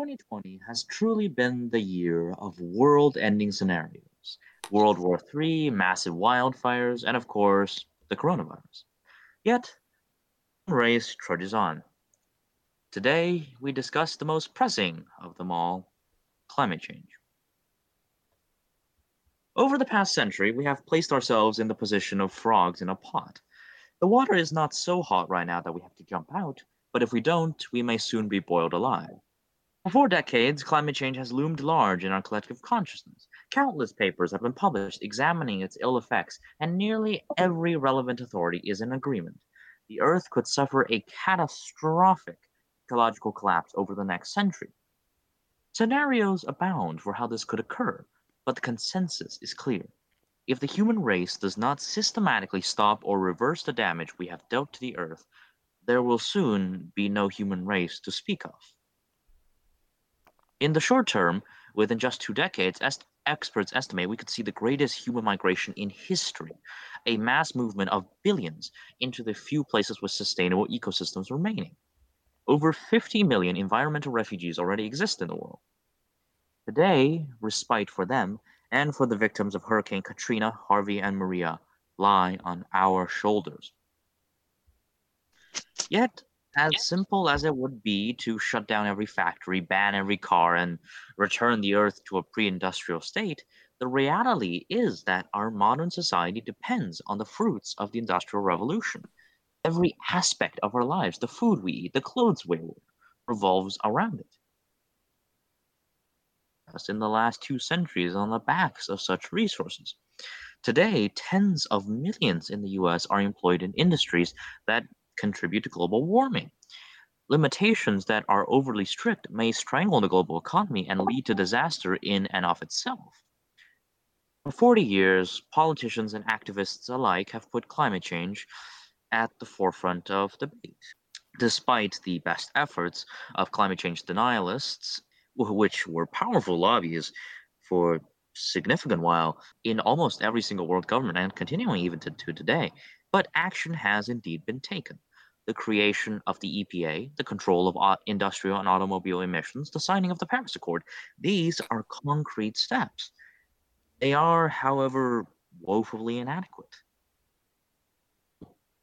2020 has truly been the year of world ending scenarios World War III, massive wildfires, and of course, the coronavirus. Yet, race trudges on. Today, we discuss the most pressing of them all climate change. Over the past century, we have placed ourselves in the position of frogs in a pot. The water is not so hot right now that we have to jump out, but if we don't, we may soon be boiled alive. For decades, climate change has loomed large in our collective consciousness. Countless papers have been published examining its ill effects, and nearly every relevant authority is in agreement. The Earth could suffer a catastrophic ecological collapse over the next century. Scenarios abound for how this could occur, but the consensus is clear. If the human race does not systematically stop or reverse the damage we have dealt to the Earth, there will soon be no human race to speak of. In the short term, within just two decades, est- experts estimate we could see the greatest human migration in history, a mass movement of billions into the few places with sustainable ecosystems remaining. Over 50 million environmental refugees already exist in the world. Today, respite for them and for the victims of Hurricane Katrina, Harvey, and Maria lie on our shoulders. Yet, as simple as it would be to shut down every factory, ban every car, and return the earth to a pre industrial state, the reality is that our modern society depends on the fruits of the Industrial Revolution. Every aspect of our lives, the food we eat, the clothes we wear, revolves around it. As in the last two centuries on the backs of such resources. Today, tens of millions in the US are employed in industries that contribute to global warming. Limitations that are overly strict may strangle the global economy and lead to disaster in and of itself. For 40 years, politicians and activists alike have put climate change at the forefront of debate. Despite the best efforts of climate change denialists, which were powerful lobbies for significant while in almost every single world government and continuing even to, to today, but action has indeed been taken the creation of the EPA, the control of industrial and automobile emissions, the signing of the Paris Accord. These are concrete steps. They are, however, woefully inadequate.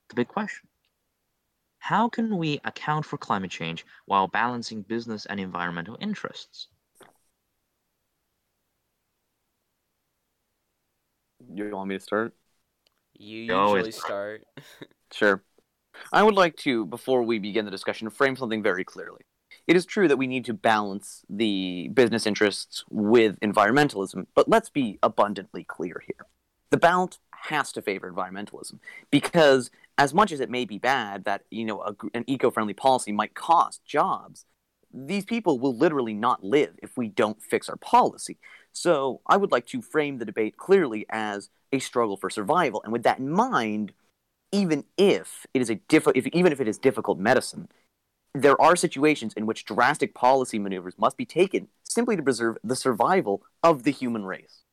The big question how can we account for climate change while balancing business and environmental interests? You want me to start? You You always usually start. Sure. I would like to, before we begin the discussion, frame something very clearly. It is true that we need to balance the business interests with environmentalism, but let's be abundantly clear here. The balance has to favor environmentalism because, as much as it may be bad that you know a, an eco-friendly policy might cost jobs, these people will literally not live if we don't fix our policy. So, I would like to frame the debate clearly as a struggle for survival, and with that in mind, even if it is a diff- if, even if it is difficult medicine, there are situations in which drastic policy maneuvers must be taken simply to preserve the survival of the human race.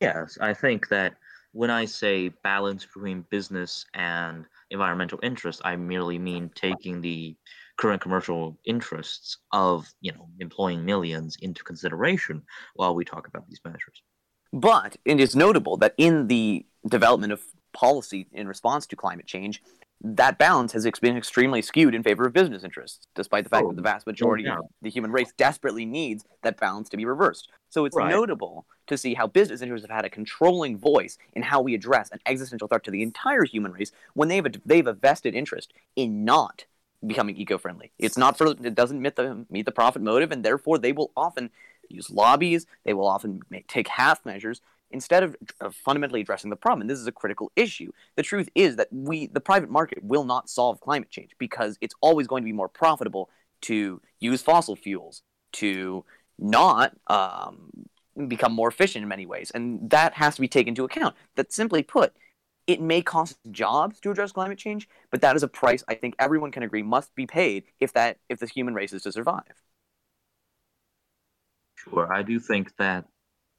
Yes, I think that when I say balance between business and environmental interests, I merely mean taking the current commercial interests of, you know, employing millions into consideration while we talk about these measures. But it is notable that in the development of policy in response to climate change, that balance has been extremely skewed in favor of business interests, despite the fact Oh, that the oh, vast majority yeah. of the human race desperately needs that balance to be reversed. So it's Right. notable to see how business interests have had a controlling voice in how we address an existential threat to the entire human race when they have a, they have a vested interest in not becoming eco-friendly. It's not for it doesn't meet the meet the profit motive, and therefore they will often use lobbies. They will often make, take half measures instead of uh, fundamentally addressing the problem. And this is a critical issue. The truth is that we, the private market, will not solve climate change because it's always going to be more profitable to use fossil fuels, to not um, become more efficient in many ways. And that has to be taken into account. That simply put, it may cost jobs to address climate change, but that is a price I think everyone can agree must be paid if that if the human race is to survive. Sure, I do think that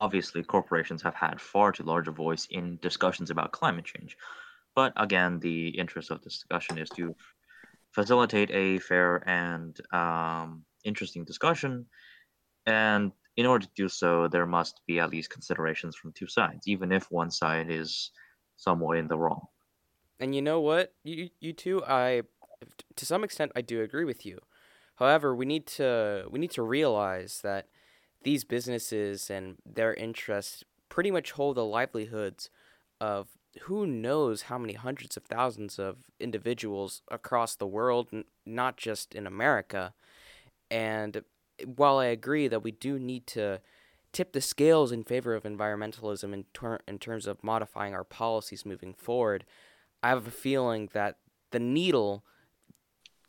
obviously corporations have had far too large a voice in discussions about climate change. But again, the interest of this discussion is to facilitate a fair and um, interesting discussion. And in order to do so, there must be at least considerations from two sides, even if one side is somewhat in the wrong. And you know what, you you two, I to some extent I do agree with you. However, we need to we need to realize that these businesses and their interests pretty much hold the livelihoods of who knows how many hundreds of thousands of individuals across the world, not just in America. And while I agree that we do need to tip the scales in favor of environmentalism in, ter- in terms of modifying our policies moving forward, I have a feeling that the needle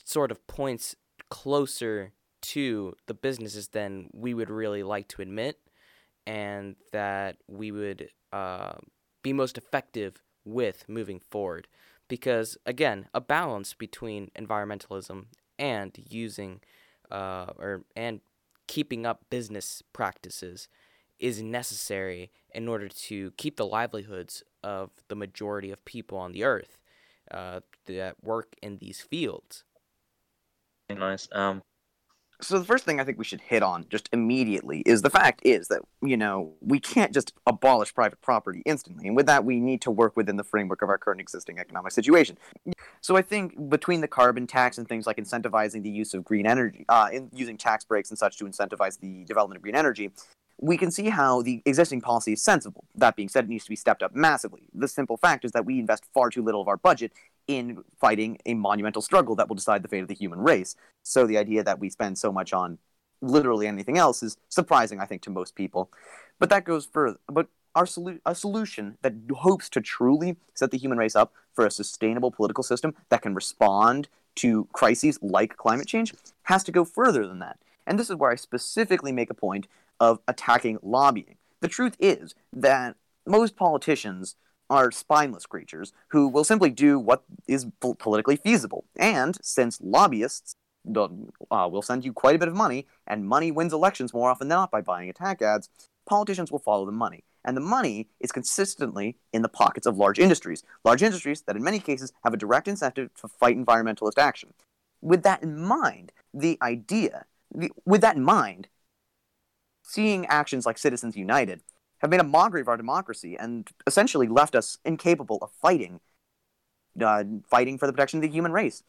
sort of points closer to the businesses than we would really like to admit, and that we would uh, be most effective with moving forward. Because, again, a balance between environmentalism and using uh, or and keeping up business practices is necessary in order to keep the livelihoods of the majority of people on the earth uh, that work in these fields. Nice. Um, so the first thing I think we should hit on just immediately is the fact is that you know we can't just abolish private property instantly, and with that we need to work within the framework of our current existing economic situation. So I think between the carbon tax and things like incentivizing the use of green energy, uh, in using tax breaks and such to incentivize the development of green energy, we can see how the existing policy is sensible. That being said, it needs to be stepped up massively. The simple fact is that we invest far too little of our budget in fighting a monumental struggle that will decide the fate of the human race. So the idea that we spend so much on literally anything else is surprising, I think, to most people. But that goes further. But our solu- a solution that hopes to truly set the human race up for a sustainable political system that can respond to crises like climate change has to go further than that. And this is where I specifically make a point of attacking lobbying. The truth is that most politicians are spineless creatures who will simply do what is politically feasible. And since lobbyists uh, will send you quite a bit of money, and money wins elections more often than not by buying attack ads, politicians will follow the money. And the money is consistently in the pockets of large industries, large industries that in many cases have a direct incentive to fight environmentalist action. With that in mind, the idea, with that in mind, seeing actions like Citizens United have made a mockery of our democracy and essentially left us incapable of fighting, uh, fighting for the protection of the human race.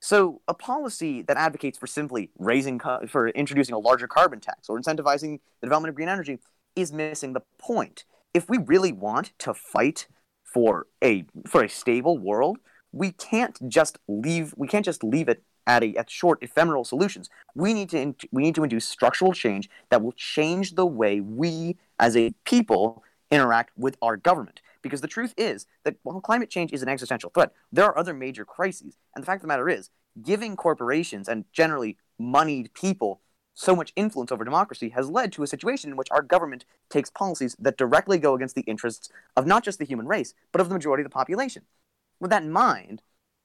So, a policy that advocates for simply raising, for introducing a larger carbon tax or incentivizing the development of green energy is missing the point. If we really want to fight for a for a stable world, we can't just leave. We can't just leave it at a at short ephemeral solutions. We need to we need to induce structural change that will change the way we as a people interact with our government. Because the truth is that while climate change is an existential threat, there are other major crises. And the fact of the matter is, giving corporations and generally moneyed people so much influence over democracy has led to a situation in which our government takes policies that directly go against the interests of not just the human race, but of the majority of the population. With that in mind,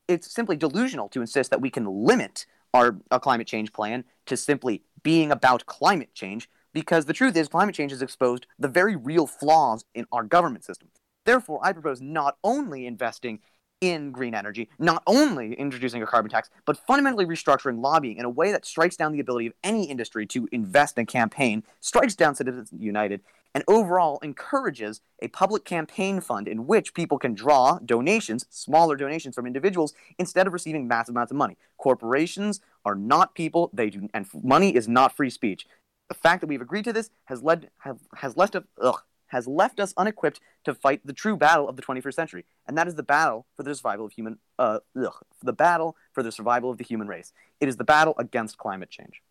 it's simply delusional to insist that we can limit our a climate change plan to simply being about climate change because the truth is climate change has exposed the very real flaws in our government system. Therefore, I propose not only investing in green energy, not only introducing a carbon tax, but fundamentally restructuring lobbying in a way that strikes down the ability of any industry to invest and campaign, strikes down Citizens United, and overall encourages a public campaign fund in which people can draw donations, smaller donations from individuals, instead of receiving massive amounts of money. Corporations are not people; they do, and money is not free speech. The fact that we've agreed to this has led have, has left us ugh, has left us unequipped to fight the true battle of the 21st century, and that is the battle for the survival of human uh, ugh, the battle for the survival of the human race. It is the battle against climate change.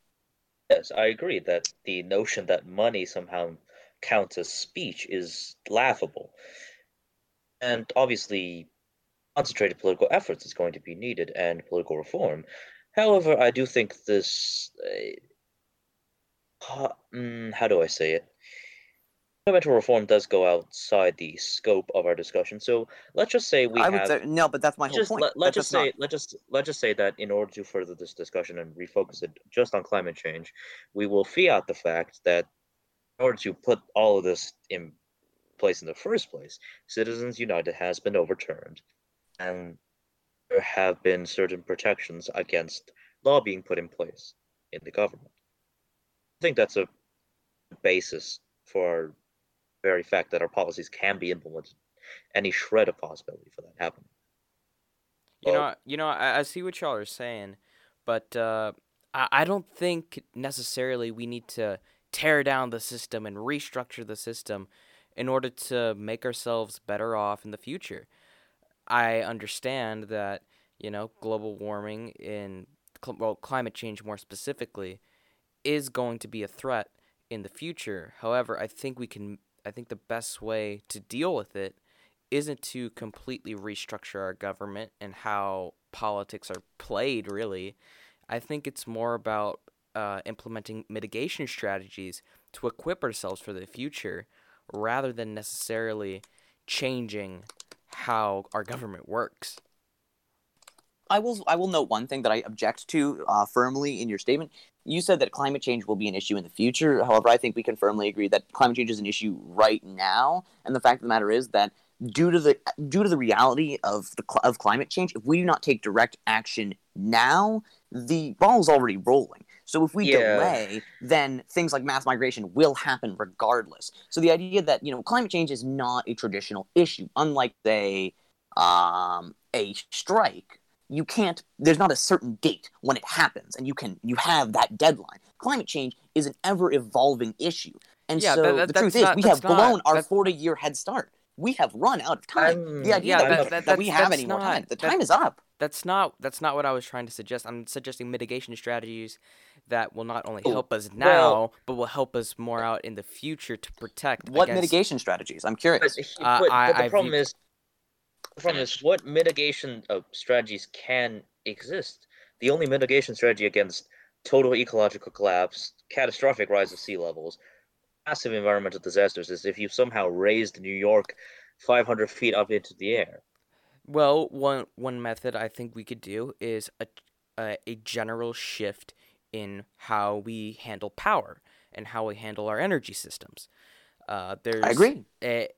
Yes, I agree that the notion that money somehow counts as speech is laughable. And obviously, concentrated political efforts is going to be needed and political reform. However, I do think this. Uh, mm, how do I say it? Fundamental reform does go outside the scope of our discussion. So let's just say we I would say no, but that's my whole just, point. Let, let's just say not... let's just let's just say that in order to further this discussion and refocus it just on climate change, we will fiat the fact that in order to put all of this in place in the first place, Citizens United has been overturned, and there have been certain protections against law being put in place. in the government. I think that's a basis for very fact that our policies can be implemented. Any shred of possibility for that happening. You Well- know, you know, I, I see what y'all are saying, but uh, I, I don't think necessarily we need to tear down the system and restructure the system in order to make ourselves better off in the future. I understand that you know global warming in well climate change more specifically is going to be a threat in the future. However, I think we can. I think the best way to deal with it isn't to completely restructure our government and how politics are played, really. I think it's more about uh, implementing mitigation strategies to equip ourselves for the future rather than necessarily changing how our government works. I will I will note one thing that I object to uh, firmly in your statement. You said that climate change will be an issue in the future. However, I think we can firmly agree that climate change is an issue right now. And the fact of the matter is that due to the due to the reality of the of climate change, if we do not take direct action now, the ball is already rolling. So if we Yeah. delay, then things like mass migration will happen regardless. So the idea that you know climate change is not a traditional issue, unlike say um, a strike you can't there's not a certain date when it happens and you can you have that deadline. Climate change is an ever evolving issue. And Yeah, so that- that- the truth that's is not- we that's have blown not- our 40 year head start. We have run out of time. I'm- the idea Yeah, that, that- we, that- that we have that's any more time the that- time is up. That's not that's not what I was trying to suggest. I'm suggesting mitigation strategies that will not only help us now, well- but will help us more out in the future to protect what against- mitigation strategies? I'm curious. Uh, but, I- the I problem view- is, the problem is, what mitigation uh, strategies can exist? The only mitigation strategy against total ecological collapse, catastrophic rise of sea levels, massive environmental disasters is if you somehow raised New York 500 feet up into the air. Well, one one method I think we could do is a a, a general shift in how we handle power and how we handle our energy systems. Uh, there's i agree a-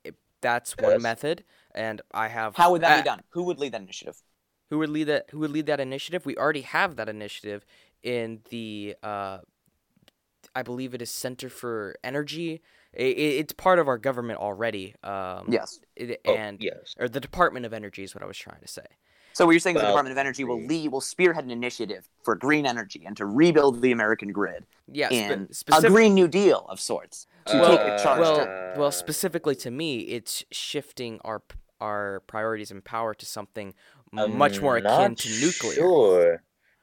that's one Yes. method, and I have. how would that uh, be done who would lead that initiative Who would lead that? Who would lead that initiative? We already have that initiative in the. Uh, I believe it is Center for Energy. I i it's part of our government already. Um, yes it- Oh, and yes. or the Department of Energy is what I was trying to say. So what you're saying is the department of energy will lead will spearhead an initiative for green energy and to rebuild the american grid Yeah, spe- in a green new deal of sorts to Well- take a charge well, to- well, specifically to me, it's shifting our our priorities and power to something I'm much more akin to nuclear. Sure.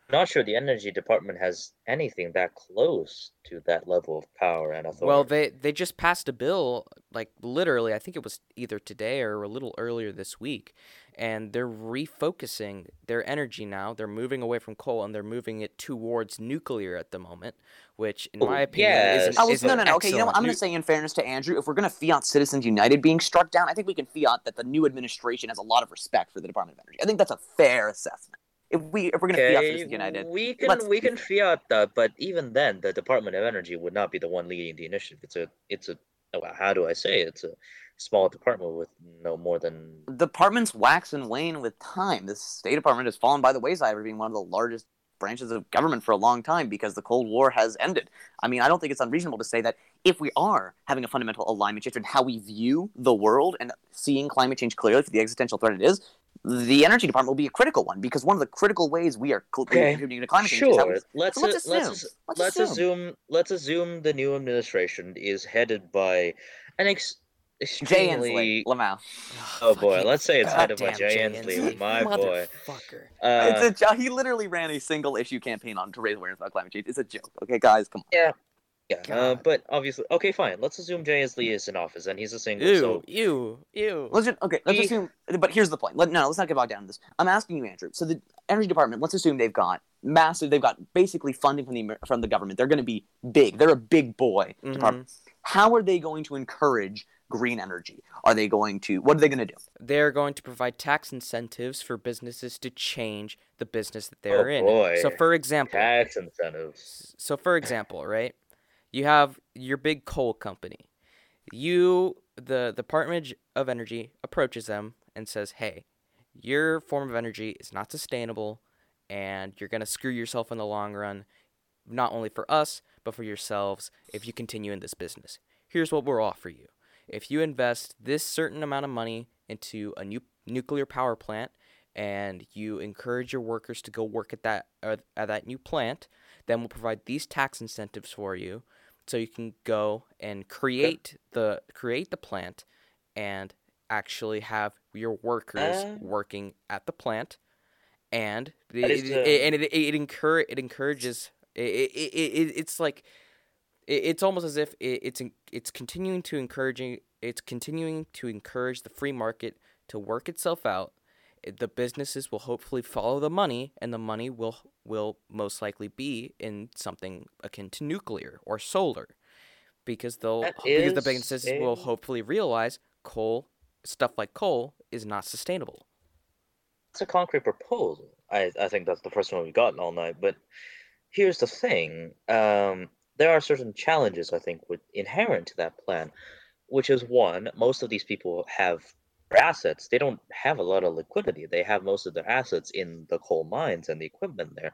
Not sure the energy department has anything that close to that level of power and authority. Well, they they just passed a bill, like literally, I think it was either today or a little earlier this week, and they're refocusing their energy now. They're moving away from coal and they're moving it towards nuclear at the moment, which, in Oh, my opinion, is an, yes. I was is no, no, no. Okay, you know what? I'm going to say, in fairness to Andrew, if we're going to fiat Citizens United being struck down, I think we can fiat that the new administration has a lot of respect for the Department of Energy. I think that's a fair assessment. If we if we're going to fiat Citizens United, we can we can fiat that, but even then, the Department of Energy would not be the one leading the initiative. It's a it's a oh, Oh, how do I say it? It's a small department with no more than departments wax and wane with time. The State Department has fallen by the wayside for being one of the largest branches of government for a long time because the Cold War has ended. I mean, I don't think it's unreasonable to say that if we are having a fundamental alignment shift in how we view the world and seeing climate change clearly for the existential threat it is, the energy department will be a critical one because one of the critical ways we are cl- Okay, contributing to climate change is how Sure. we Let's so let's a- let's assume. Let's let's assume. assume let's assume the new administration is headed by an ex- Jay Inslee, extremely Lamau. Oh, boy, let's say it's headed by goddamn Jay Inslee, my boy. Uh, it's a jo- he literally ran a single issue campaign on to raise awareness about climate change. It's a joke. Okay, guys, come on. yeah. Yeah, uh, but obviously, okay, fine. Let's assume Jay Inslee is in office and he's a single. Ew, So ew, ew. Let's just okay. Let's He- assume. But here's the point. Let, no, let's not get bogged down in this. I'm asking you, Andrew. So the energy department. Let's assume they've got massive. They've got basically funding from the from the government. They're going to be big. They're a big boy Mhm. department. How are they going to encourage green energy? Are they going to? What are they going to do? They're going to provide tax incentives for businesses to change the business that Oh, they're in. So, boy. for example, tax incentives. so for example, right? You have your big coal company. You, the Department of Energy, approaches them and says, "Hey, your form of energy is not sustainable, and you're gonna screw yourself in the long run. not only for us, but for yourselves if you continue in this business. Here's what we'll offer you. If you invest this certain amount of money into a new nuclear power plant and you encourage your workers to go work at that uh, at that new plant, then we'll provide these tax incentives for you so you can go and create the create the plant and actually have your workers Uh, working at the plant. And it, is it- and it it, encour- it encourages it, it, it, it, it's like it's almost as if it's it's continuing to encouraging it's continuing to encourage the free market to work itself out the businesses will hopefully follow the money and the money will will most likely be in something akin to nuclear or solar because they'll That because the businesses will hopefully realize coal stuff like coal is not sustainable It's a concrete proposal. I, I think that's the first one we've gotten all night. But here's the thing: um, there are certain challenges I think with inherent to that plan, which is one, most of these people have assets. They don't have a lot of liquidity. They have most of their assets in the coal mines and the equipment there,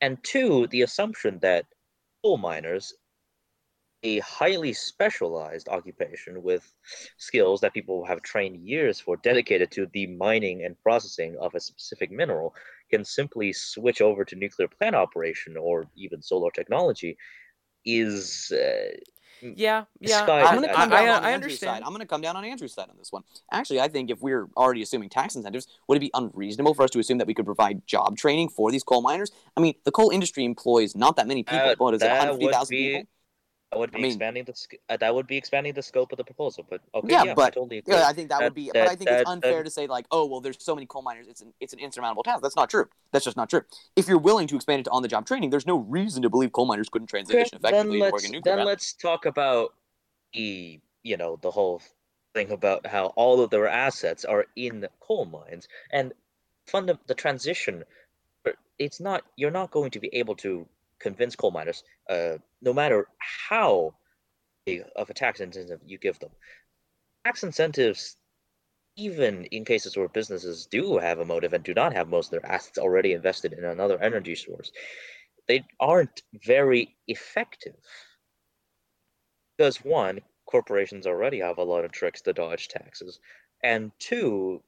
and two, the assumption that coal miners a highly specialized occupation with skills that people have trained years for dedicated to the mining and processing of a specific mineral can simply switch over to nuclear plant operation or even solar technology is uh, yeah yeah Sky- I'm gonna come down I, on I Andrew's side. understand I'm going to come down on Andrew's side on this one. Actually, I think if we're already assuming tax incentives, would it be unreasonable for us to assume that we could provide job training for these coal miners? I mean, the coal industry employs not that many people. Uh, what is it, that 150,000 people? That would be I mean- expanding the sc- uh, that would be expanding the scope of the proposal. But okay, Yeah, yeah, I but- totally agree. Yeah, I think that, That- would be. but I think it's unfair that- to say like, oh well, there's so many coal miners. It's an it's an insurmountable task. That's not true. That's just not true. If you're willing to expand it to on-the-job training, there's no reason to believe coal miners couldn't transition Okay, effectively to working nuclear. then let's talk about the you know the whole thing about how all of their assets are in coal mines and funda- the transition it's not you're not going to be able to convince coal miners uh, no matter how big of a tax incentive you give them. Tax incentives even in cases where businesses do have a motive and do not have most of their assets already invested in another energy source they aren't very effective. Because one corporations already have a lot of tricks to dodge taxes. And two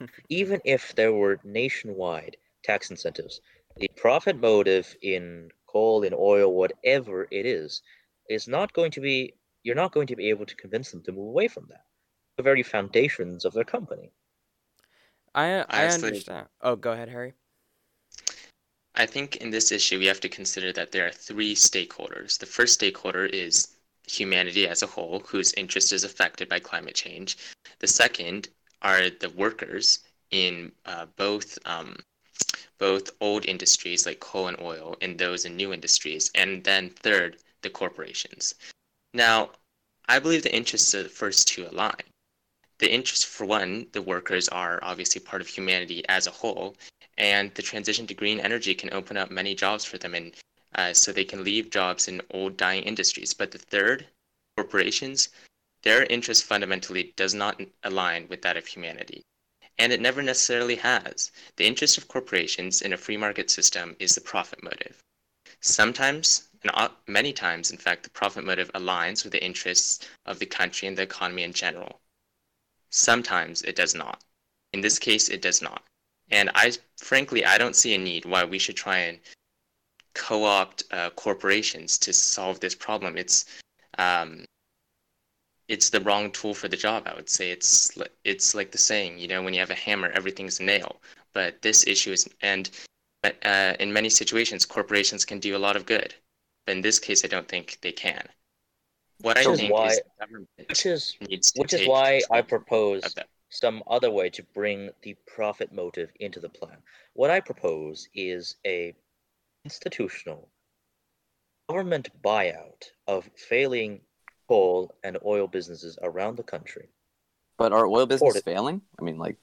even if there were nationwide tax incentives the profit motive in coal in oil whatever it is is not going to be you're not going to be able to convince them to move away from that the very foundations of their company I I Honestly- understand. Oh, go ahead, Harry. I think in this issue, we have to consider that there are three stakeholders. The first stakeholder is humanity as a whole, whose interest is affected by climate change. The second are the workers in uh, both um, both old industries like coal and oil, and those in new industries. And then third, the corporations. Now, I believe the interests of the first two align. The interests, for one, the workers are obviously part of humanity as a whole, and the transition to green energy can open up many jobs for them and uh, so they can leave jobs in old dying industries but the third corporations their interest fundamentally does not align with that of humanity and it never necessarily has. The interest of corporations in a free market system is the profit motive. Sometimes and many times in fact the profit motive aligns with the interests of the country and the economy in general. Sometimes it does not. In this case it does not. And I, frankly, I don't see a need why we should try and co-opt uh, corporations to solve this problem. It's, um, it's the wrong tool for the job. I would say it's it's like the saying, you know, when you have a hammer, everything's a nail. But this issue is, and uh, in many situations, corporations can do a lot of good. But in this case, I don't think they can. What I Which think why- is which is which is why I propose some other way to bring the profit motive into the plan. What I propose is a institutional government buyout of failing coal and oil businesses around the country. But are oil business it. failing? I mean, like,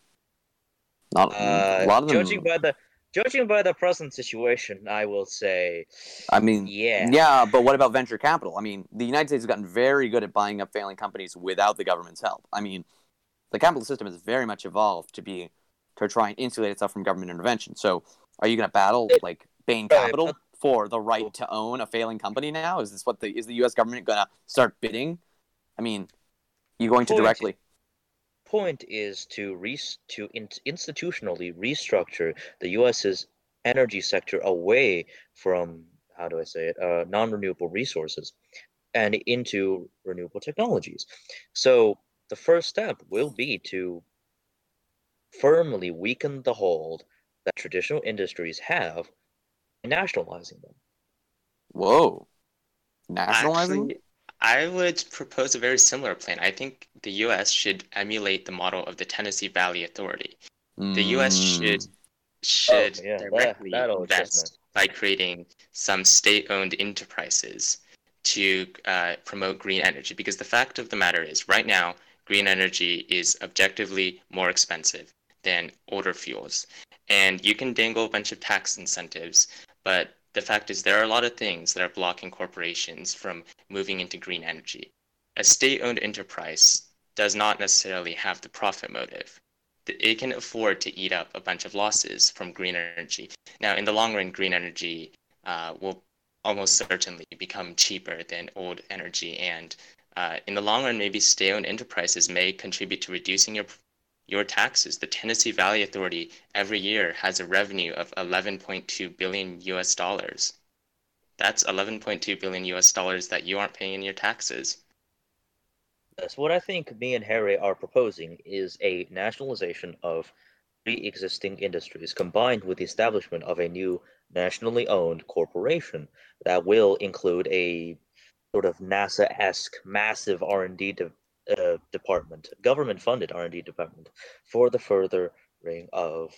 not Uh, a lot of them. judging by the judging by the present situation, I will say, I mean, yeah, Yeah, but what about venture capital? I mean, the United States has gotten very good at buying up failing companies without the government's help. I mean, the capital system has very much evolved to be to try and insulate itself from government intervention. So, are you going to battle like Bain Capital for the right to own a failing company now? Is this what the is the U.S. government going to start bidding? I mean, you going to directly? point is to re- to in- institutionally restructure the U.S.'s energy sector away from how do I say it uh, non-renewable resources and into renewable technologies. So the first step will be to firmly weaken the hold that traditional industries have nationalizing them. Whoa, nationalizing? Actually, I would propose a very similar plan. I think the U.S. should emulate the model of the Tennessee Valley Authority. The U.S. should Mm. should yeah, directly that invest by creating some state-owned enterprises to uh, promote green energy. Because the fact of the matter is, right now, green energy is objectively more expensive than older fuels, and you can dangle a bunch of tax incentives, but the fact is there are a lot of things that are blocking corporations from moving into green energy. A state-owned enterprise does not necessarily have the profit motive it can afford to eat up a bunch of losses from green energy. Now, in the long run, green energy uh, will almost certainly become cheaper than old energy, and uh, in the long run, maybe state-owned enterprises may contribute to reducing your your taxes. The Tennessee Valley Authority every year has a revenue of 11.2 billion US dollars. That's 11.2 billion US dollars that you aren't paying in your taxes. Yes, what I think me and Harry are proposing is a nationalization of pre-existing industries combined with the establishment of a new nationally owned corporation that will include a sort of NASA-esque massive R&D de- uh, department, government-funded R&D department for the furthering of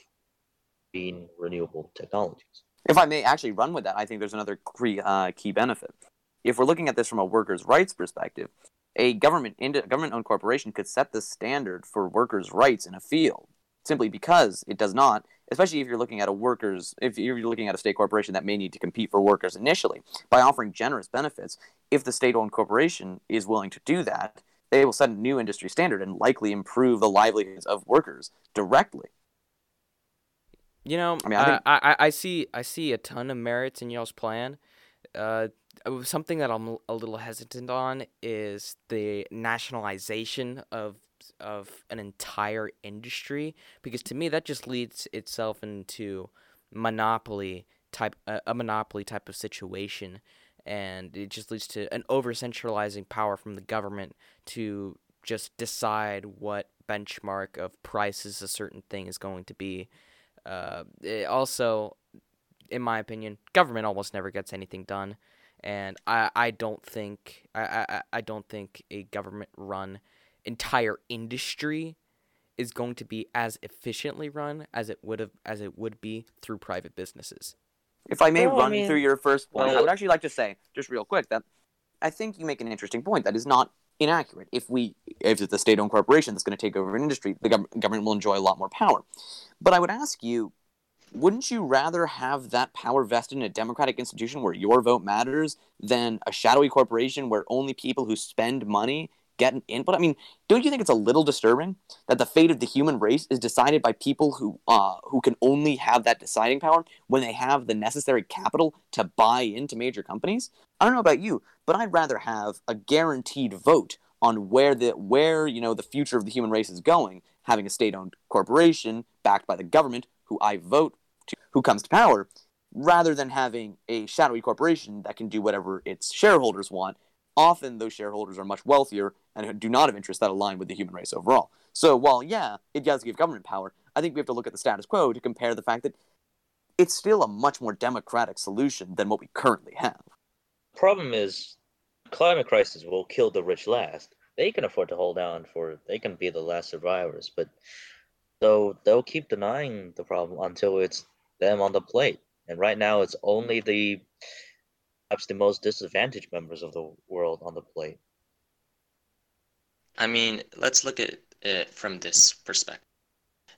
green renewable technologies. If I may actually run with that, I think there's another key, uh, key benefit. If we're looking at this from a workers' rights perspective, a government government-owned corporation could set the standard for workers' rights in a field simply because it does not. Especially if you're looking at a workers, if you're looking at a state corporation that may need to compete for workers initially, by offering generous benefits, if the state-owned corporation is willing to do that, they will set a new industry standard and likely improve the livelihoods of workers directly. You know, I mean, I, I think- I, I, I see I see a ton of merits in y'all's plan. Uh, uh, something that I'm a little hesitant on is the nationalization of of an entire industry because to me that just leads itself into monopoly type a monopoly type of situation and it just leads to an over centralizing power from the government to just decide what benchmark of prices a certain thing is going to be uh, also, in my opinion, government almost never gets anything done, and I, I don't think I, I, I don't think a government run entire industry is going to be as efficiently run as it would have as it would be through private businesses. If I may Well, I run mean, through your first point, I would actually like to say, just real quick, that I think you make an interesting point that is not inaccurate. If we, if it's a state-owned corporation that's going to take over an industry, the gov- government will enjoy a lot more power. But I would ask you, wouldn't you rather have that power vested in a democratic institution where your vote matters than a shadowy corporation where only people who spend money get an input? I mean, don't you think it's a little disturbing that the fate of the human race is decided by people who uh, who can only have that deciding power when they have the necessary capital to buy into major companies? I don't know about you, but I'd rather have a guaranteed vote on where the where you know the future of the human race is going, having a state-owned corporation backed by the government who I vote to, who comes to power, rather than having a shadowy corporation that can do whatever its shareholders want. Often those shareholders are much wealthier and do not have interests that align with the human race overall. So while yeah, it does give government power, I think we have to look at the status quo to compare the fact that it's still a much more democratic solution than what we currently have. Problem is, climate crisis will kill the rich last. They can afford to hold on for. They can be the last survivors, but so they'll keep denying the problem until it's them on the plate. And right now, it's only the perhaps the most disadvantaged members of the world on the plate. I mean, let's look at it from this perspective.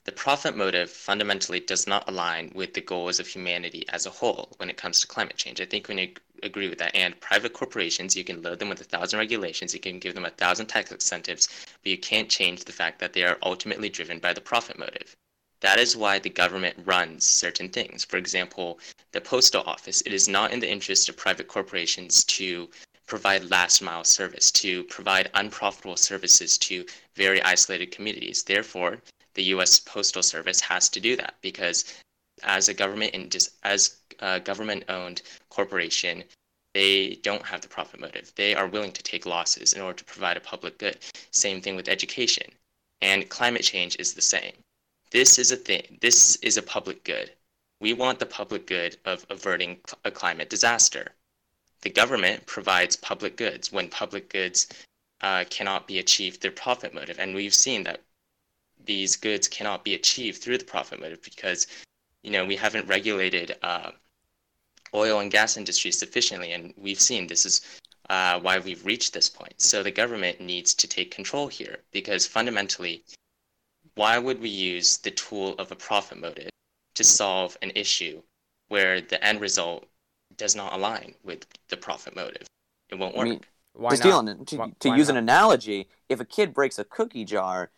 The profit motive fundamentally does not align with the goals of humanity as a whole when it comes to climate change. I think we ag- agree with that. And private corporations, you can load them with a thousand regulations, you can give them a thousand tax incentives, but you can't change the fact that they are ultimately driven by the profit motive. That is why the government runs certain things. For example, the postal office. It is not in the interest of private corporations to provide last mile service, to provide unprofitable services to very isolated communities. Therefore, the U.S. Postal Service has to do that because as a government and as a government-owned corporation, they don't have the profit motive. They are willing to take losses in order to provide a public good. Same thing with education. And climate change is the same. This is a thing. This is a public good. We want the public good of averting a climate disaster. The government provides public goods when public goods uh, cannot be achieved through profit motive. And we've seen that these goods cannot be achieved through the profit motive because, you know, we haven't regulated uh, oil and gas industry sufficiently. And we've seen this is uh, why we've reached this point. So the government needs to take control here because fundamentally, why would we use the tool of a profit motive to solve an issue where the end result does not align with the profit motive? It won't work. I mean, Why not? Dylan, to, Why- to why use an analogy, if a kid breaks a cookie jar,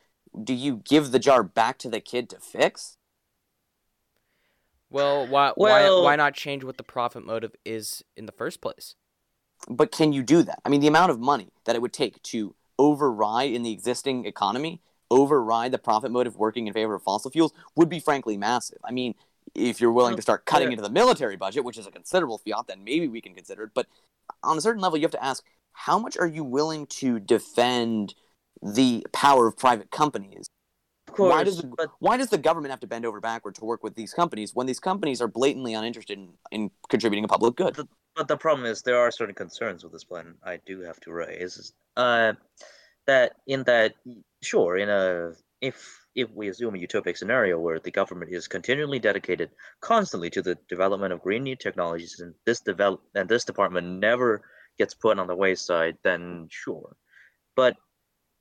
do you give the jar back to the kid to fix? Well, why Well- why why not change what the profit motive is in the first place? But can you do that? I mean, the amount of money that it would take to override in the existing economy, override the profit motive working in favor of fossil fuels would be frankly massive. I mean, if you're willing to start cutting yeah. into the military budget, which is a considerable fiat, then maybe we can consider it. But on a certain level, you have to ask how much are you willing to defend the power of private companies? Of course, why does the, but why does the government have to bend over backward to work with these companies when these companies are blatantly uninterested in, in contributing a public good? But the problem is there are certain concerns with this plan I do have to raise. Uh, that in that sure, in a if if we assume a utopic scenario where the government is continually dedicated constantly to the development of green new technologies and this develop and this department never gets put on the wayside, then sure. But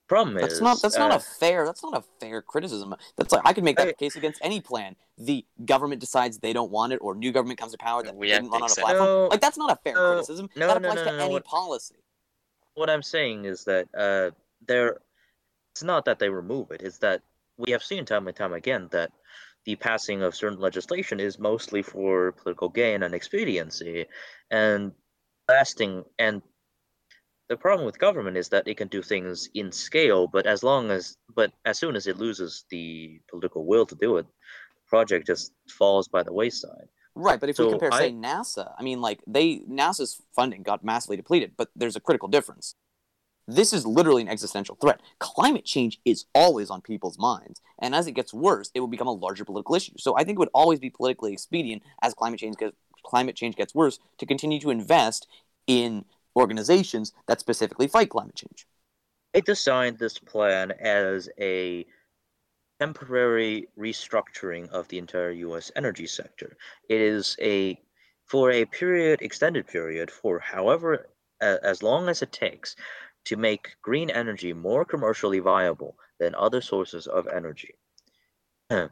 problem That's is not that's not uh, a fair that's not a fair criticism. That's like I could make that I- case against any plan. The government decides they don't want it, or new government comes to power that didn't run on a platform. No, like that's not a fair no, criticism. no, that no, applies no, to no, any what- policy. what I'm saying is that uh, there, it's not that they remove it. It's that we have seen time and time again that the passing of certain legislation is mostly for political gain and expediency, and lasting. And the problem with government is that it can do things in scale, but as long as, but as soon as it loses the political will to do it, the project just falls by the wayside. Right, but if we compare, I- say, NASA, I mean, like they NASA's funding got massively depleted, but there's a critical difference. This is literally an existential threat. Climate change is always on people's minds, and as it gets worse, it will become a larger political issue. So I think it would always be politically expedient as climate change gets climate change gets worse to continue to invest in organizations that specifically fight climate change. They designed this plan as a temporary restructuring of the entire U.S. energy sector. It is a for a period, extended period, for however as long as it takes to make green energy more commercially viable than other sources of energy. In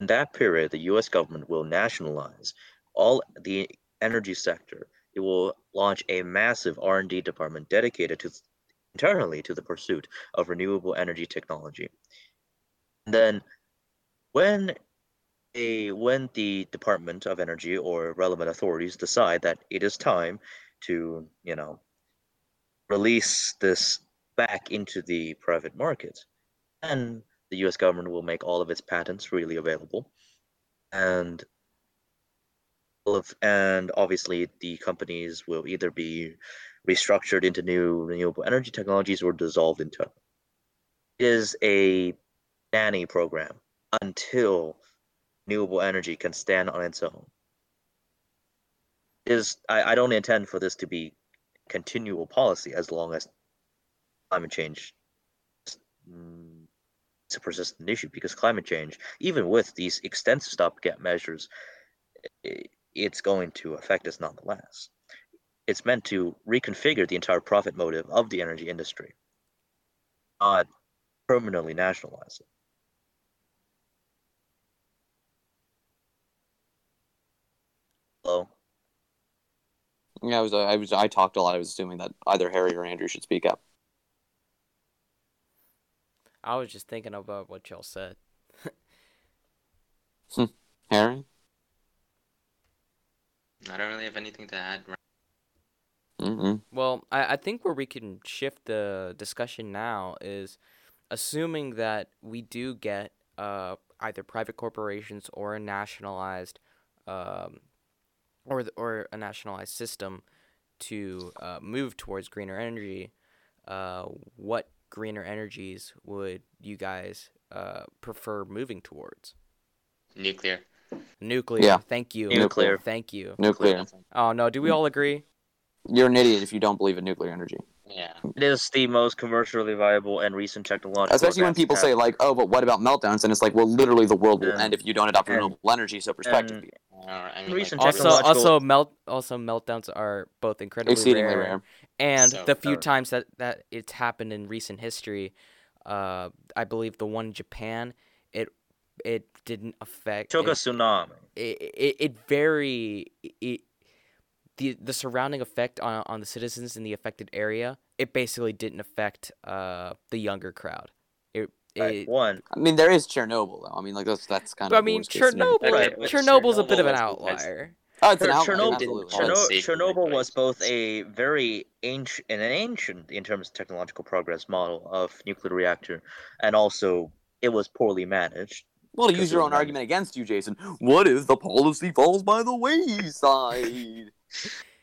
that period, the U.S. government will nationalize all the energy sector. It will launch a massive R&D department dedicated to entirely to the pursuit of renewable energy technology. And then when a when the Department of Energy or relevant authorities decide that it is time to, you know, release this back into the private market, then the US government will make all of its patents freely available. And of, and obviously the companies will either be restructured into new renewable energy technologies or dissolved into it is a nanny program until renewable energy can stand on its own. Is I, I don't intend for this to be continual policy as long as climate change is a persistent issue because climate change, even with these extensive stopgap measures, it's going to affect us nonetheless. It's meant to reconfigure the entire profit motive of the energy industry, not permanently nationalize it. Yeah, I was, I was, I talked a lot. I was assuming that either Harry or Andrew should speak up. I was just thinking about what y'all said. Harry? I don't really have anything to add. Mm-mm. Well, I, I think where we can shift the discussion now is assuming that we do get uh, either private corporations or a nationalized um, or the, or a nationalized system to uh, move towards greener energy. Uh, what greener energies would you guys uh, prefer moving towards? Nuclear. Nuclear. Yeah. Thank you. Nuclear. Thank you. Nuclear. Oh no, do we all agree? You're an idiot if you don't believe in nuclear energy. Yeah. It is the most commercially viable and recent technological. Especially when people to say like, "Oh, but what about meltdowns?" And it's like, well, literally, the world will And- end if you don't adopt and- renewable energy. So perspective, and- Or, I mean, Recent like, Also, technological- also melt also meltdowns are both incredibly exceedingly rare, rare. and So the few rare. times that that it's happened in recent history, uh, I believe the one in Japan, it it didn't affect. took it, a tsunami. it, it, it very it, the the surrounding effect on on the citizens in the affected area. It basically didn't affect uh the younger crowd. It Right, it. One, I mean, there is Chernobyl though. I mean, like that's that's kind But of. I mean, worst case scenario. Chernobyl. Right, but Chernobyl's a bit of an Chernobyl was because- outlier. Oh, it's an Cher- outlier, Chernobyl, absolutely. didn't- Cherno- safely Chernobyl was both a very ancient, an ancient in terms of technological progress model of nuclear reactor, and also it was poorly managed. Well, to use your own argument against you, Jason, what if the policy falls by the wayside?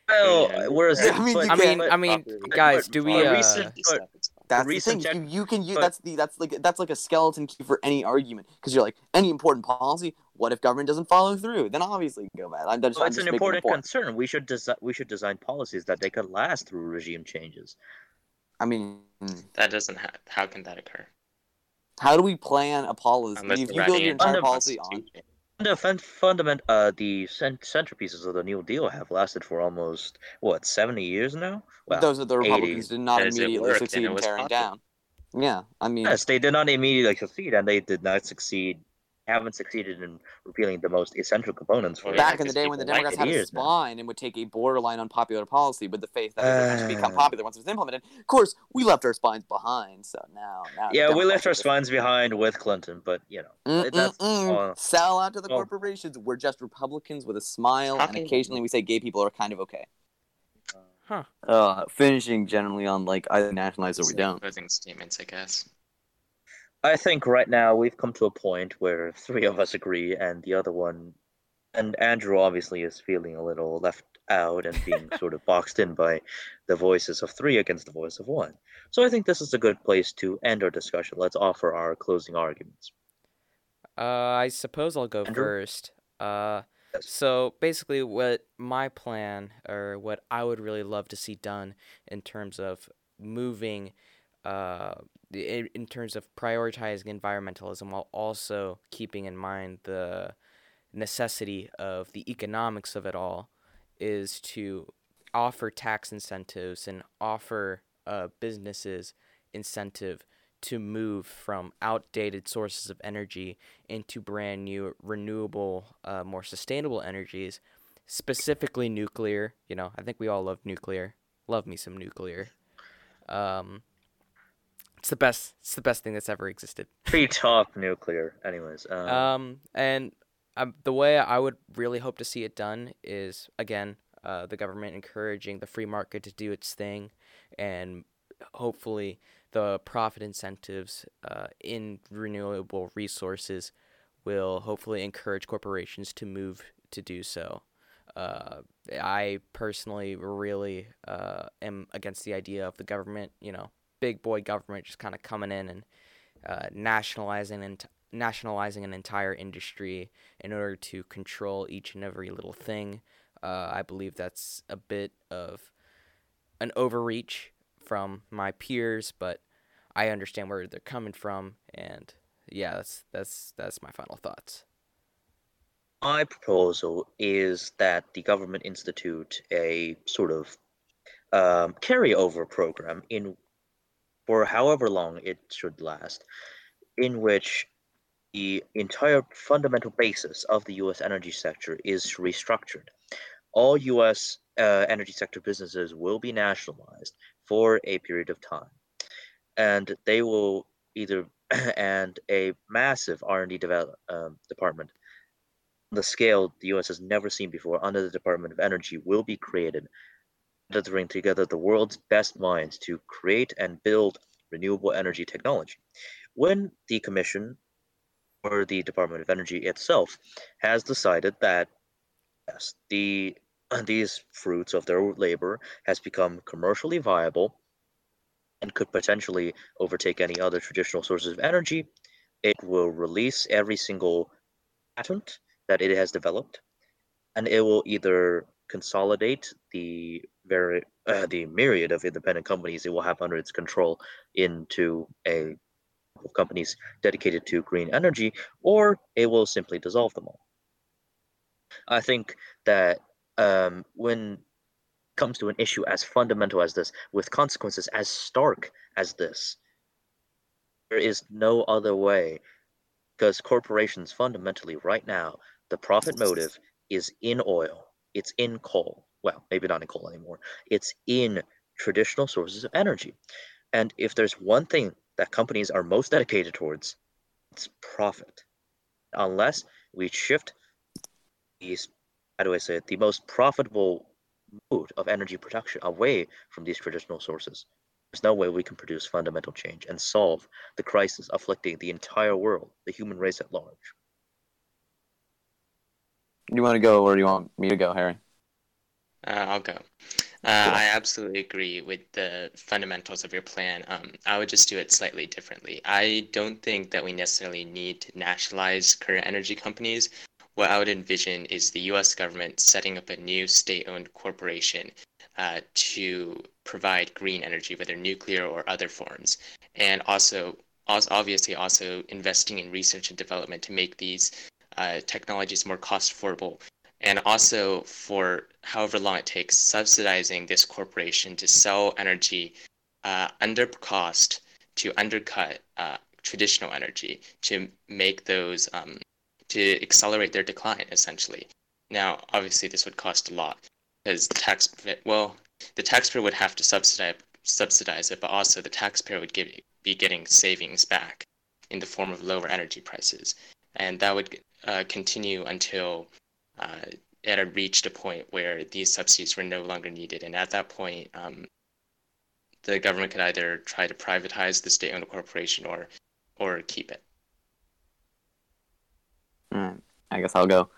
Well, Yeah. whereas I mean, but- I mean, can't- I mean, but- guys, do we? Uh, recent- but- That's the thing. tech- you, you can use but- that's the that's like that's like a skeleton key for any argument because you're like any important policy. What if government doesn't follow through? Then obviously go bad. I'm just, well, I'm it's just an important point. concern. We should design we should design policies that they could last through regime changes. I mean, That doesn't. Ha- how can that occur? How do we plan a policy? Unless if you build your it entire policy on Constitution. The fun- fundament, uh, the cent- centerpieces of the New Deal have lasted for almost what seventy years now. Well, those that the 80. Republicans did not immediately worked, succeed and in tearing popular. down. Yeah, I mean, yes, they did not immediately succeed, and they did not succeed. Haven't succeeded in repealing the most essential components for Well, it. back in the day when the people like Democrats had a years now. spine and would take a borderline unpopular policy, with the faith that it would eventually become popular once it was implemented. Of course, we left our spines behind, so now, now. Yeah, we left our spines behind with Clinton, but you know, Mm, that's mm, mm. uh, Sell out to the oh. corporations. We're just Republicans with a smile, and occasionally we say gay people are kind of okay. Huh. Uh, finishing generally on like either nationalize or we don't. Closing statements, I guess. I think right now we've come to a point where three of us agree, and the other one, and Andrew obviously is feeling a little left out and being sort of boxed in by the voices of three against the voice of one. So I think this is a good place to end our discussion. Let's offer our closing arguments. Uh, I suppose I'll go Andrew? first. Uh, Yes. so basically, what my plan or what I would really love to see done in terms of moving, uh, in, in terms of prioritizing environmentalism while also keeping in mind the necessity of the economics of it all, is to offer tax incentives and offer uh, businesses incentive to move from outdated sources of energy into brand new renewable, uh, more sustainable energies, specifically nuclear. You know, I think we all love nuclear. Love me some nuclear. Um, it's the best. It's the best thing that's ever existed. Free talk nuclear. Anyways, um, Um, and um, the way I would really hope to see it done is again, uh, the government encouraging the free market to do its thing, and hopefully the profit incentives uh, in renewable resources will hopefully encourage corporations to move to do so. Uh, I personally really uh, am against the idea of the government, you know, big boy government just kind of coming in and uh, nationalizing and nationalizing an entire industry in order to control each and every little thing. Uh, I believe that's a bit of an overreach from my peers, but I understand where they're coming from, and yeah, that's that's that's my final thoughts. My proposal is that the government institute a sort of um, carryover program in for however long it should last, in which the entire fundamental basis of the U.S. energy sector is restructured. All U.S. Uh, energy sector businesses will be nationalized for a period of time, and they will either and a massive R&D develop, um, department the scale the US has never seen before under the Department of Energy will be created to bring together the world's best minds to create and build renewable energy technology. When the Commission or the Department of Energy itself has decided that yes, the these fruits of their labor has become commercially viable and could potentially overtake any other traditional sources of energy, it will release every single patent that it has developed, and it will either consolidate the very uh, the myriad of independent companies it will have under its control into a companies dedicated to green energy, or it will simply dissolve them all. I think that um, when it comes to an issue as fundamental as this, with consequences as stark as this, there is no other way because corporations fundamentally right now the profit motive is in oil it's in coal. Well maybe not in coal anymore. It's in traditional sources of energy. And if there's one thing that companies are most dedicated towards it's profit. Unless we shift these how do i say it the most profitable mode of energy production away from these traditional sources there's no way we can produce fundamental change and solve the crisis afflicting the entire world, the human race at large. You want to go, or do you want me to go, Harry? Uh, I'll go. Uh, cool. I absolutely agree with the fundamentals of your plan. Um, I would just do it slightly differently. I don't think that we necessarily need to nationalize current energy companies. What I would envision is the US government setting up a new state owned corporation uh, to provide green energy, whether nuclear or other forms, and also, also obviously also investing in research and development to make these uh, technologies more cost affordable, and also for however long it takes, subsidizing this corporation to sell energy uh, under cost to undercut uh, traditional energy to make those um, to accelerate their decline essentially. Now, obviously, this would cost a lot because the tax well the taxpayer would have to subsidize subsidize it, but also the taxpayer would give, be getting savings back in the form of lower energy prices, and that would uh, continue until uh, it had reached a point where these subsidies were no longer needed, and at that point, um, the government could either try to privatize the state-owned corporation or or keep it. I guess I'll go.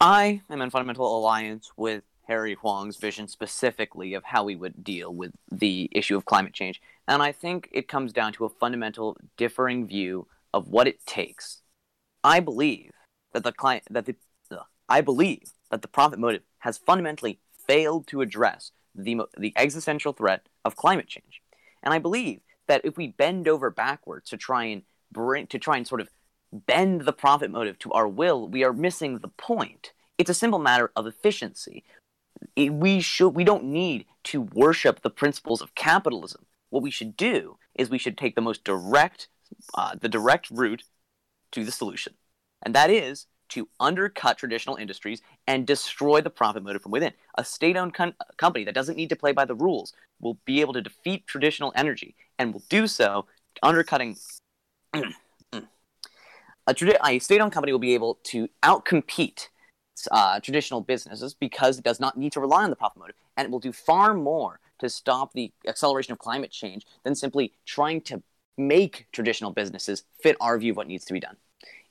I am in fundamental alliance with Harry Huang's vision specifically of how we would deal with the issue of climate change. And I think it comes down to a fundamental differing view of what it takes. I believe that the client that the uh, I believe that the profit motive has fundamentally failed to address the the existential threat of climate change. And I believe that if we bend over backwards to try and bring to try and sort of bend the profit motive to our will, we are missing the point. It's a simple matter of efficiency. we should we don't need to worship the principles of capitalism. What we should do is we should take the most direct uh, the direct route to the solution, and that is to undercut traditional industries and destroy the profit motive from within. A state-owned com- company that doesn't need to play by the rules will be able to defeat traditional energy and will do so undercutting a, tradi- a state-owned company will be able to outcompete uh, traditional businesses because it does not need to rely on the profit motive, and it will do far more to stop the acceleration of climate change than simply trying to make traditional businesses fit our view of what needs to be done.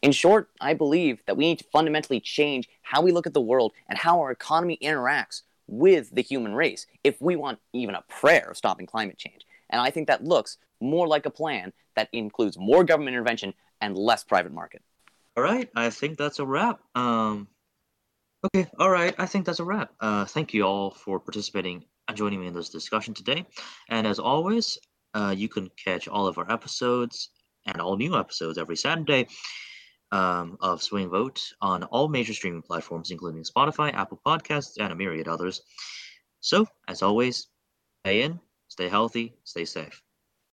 In short, I believe that we need to fundamentally change how we look at the world and how our economy interacts with the human race if we want even a prayer of stopping climate change. And I think that looks more like a plan that includes more government intervention and less private market. All right, I think that's a wrap. Um, okay, all right, I think that's a wrap. Uh, thank you all for participating and joining me in this discussion today. And as always, uh, you can catch all of our episodes and all new episodes every Saturday um, of Swing Vote on all major streaming platforms, including Spotify, Apple Podcasts, and a myriad others. So, as always, stay in, stay healthy, stay safe.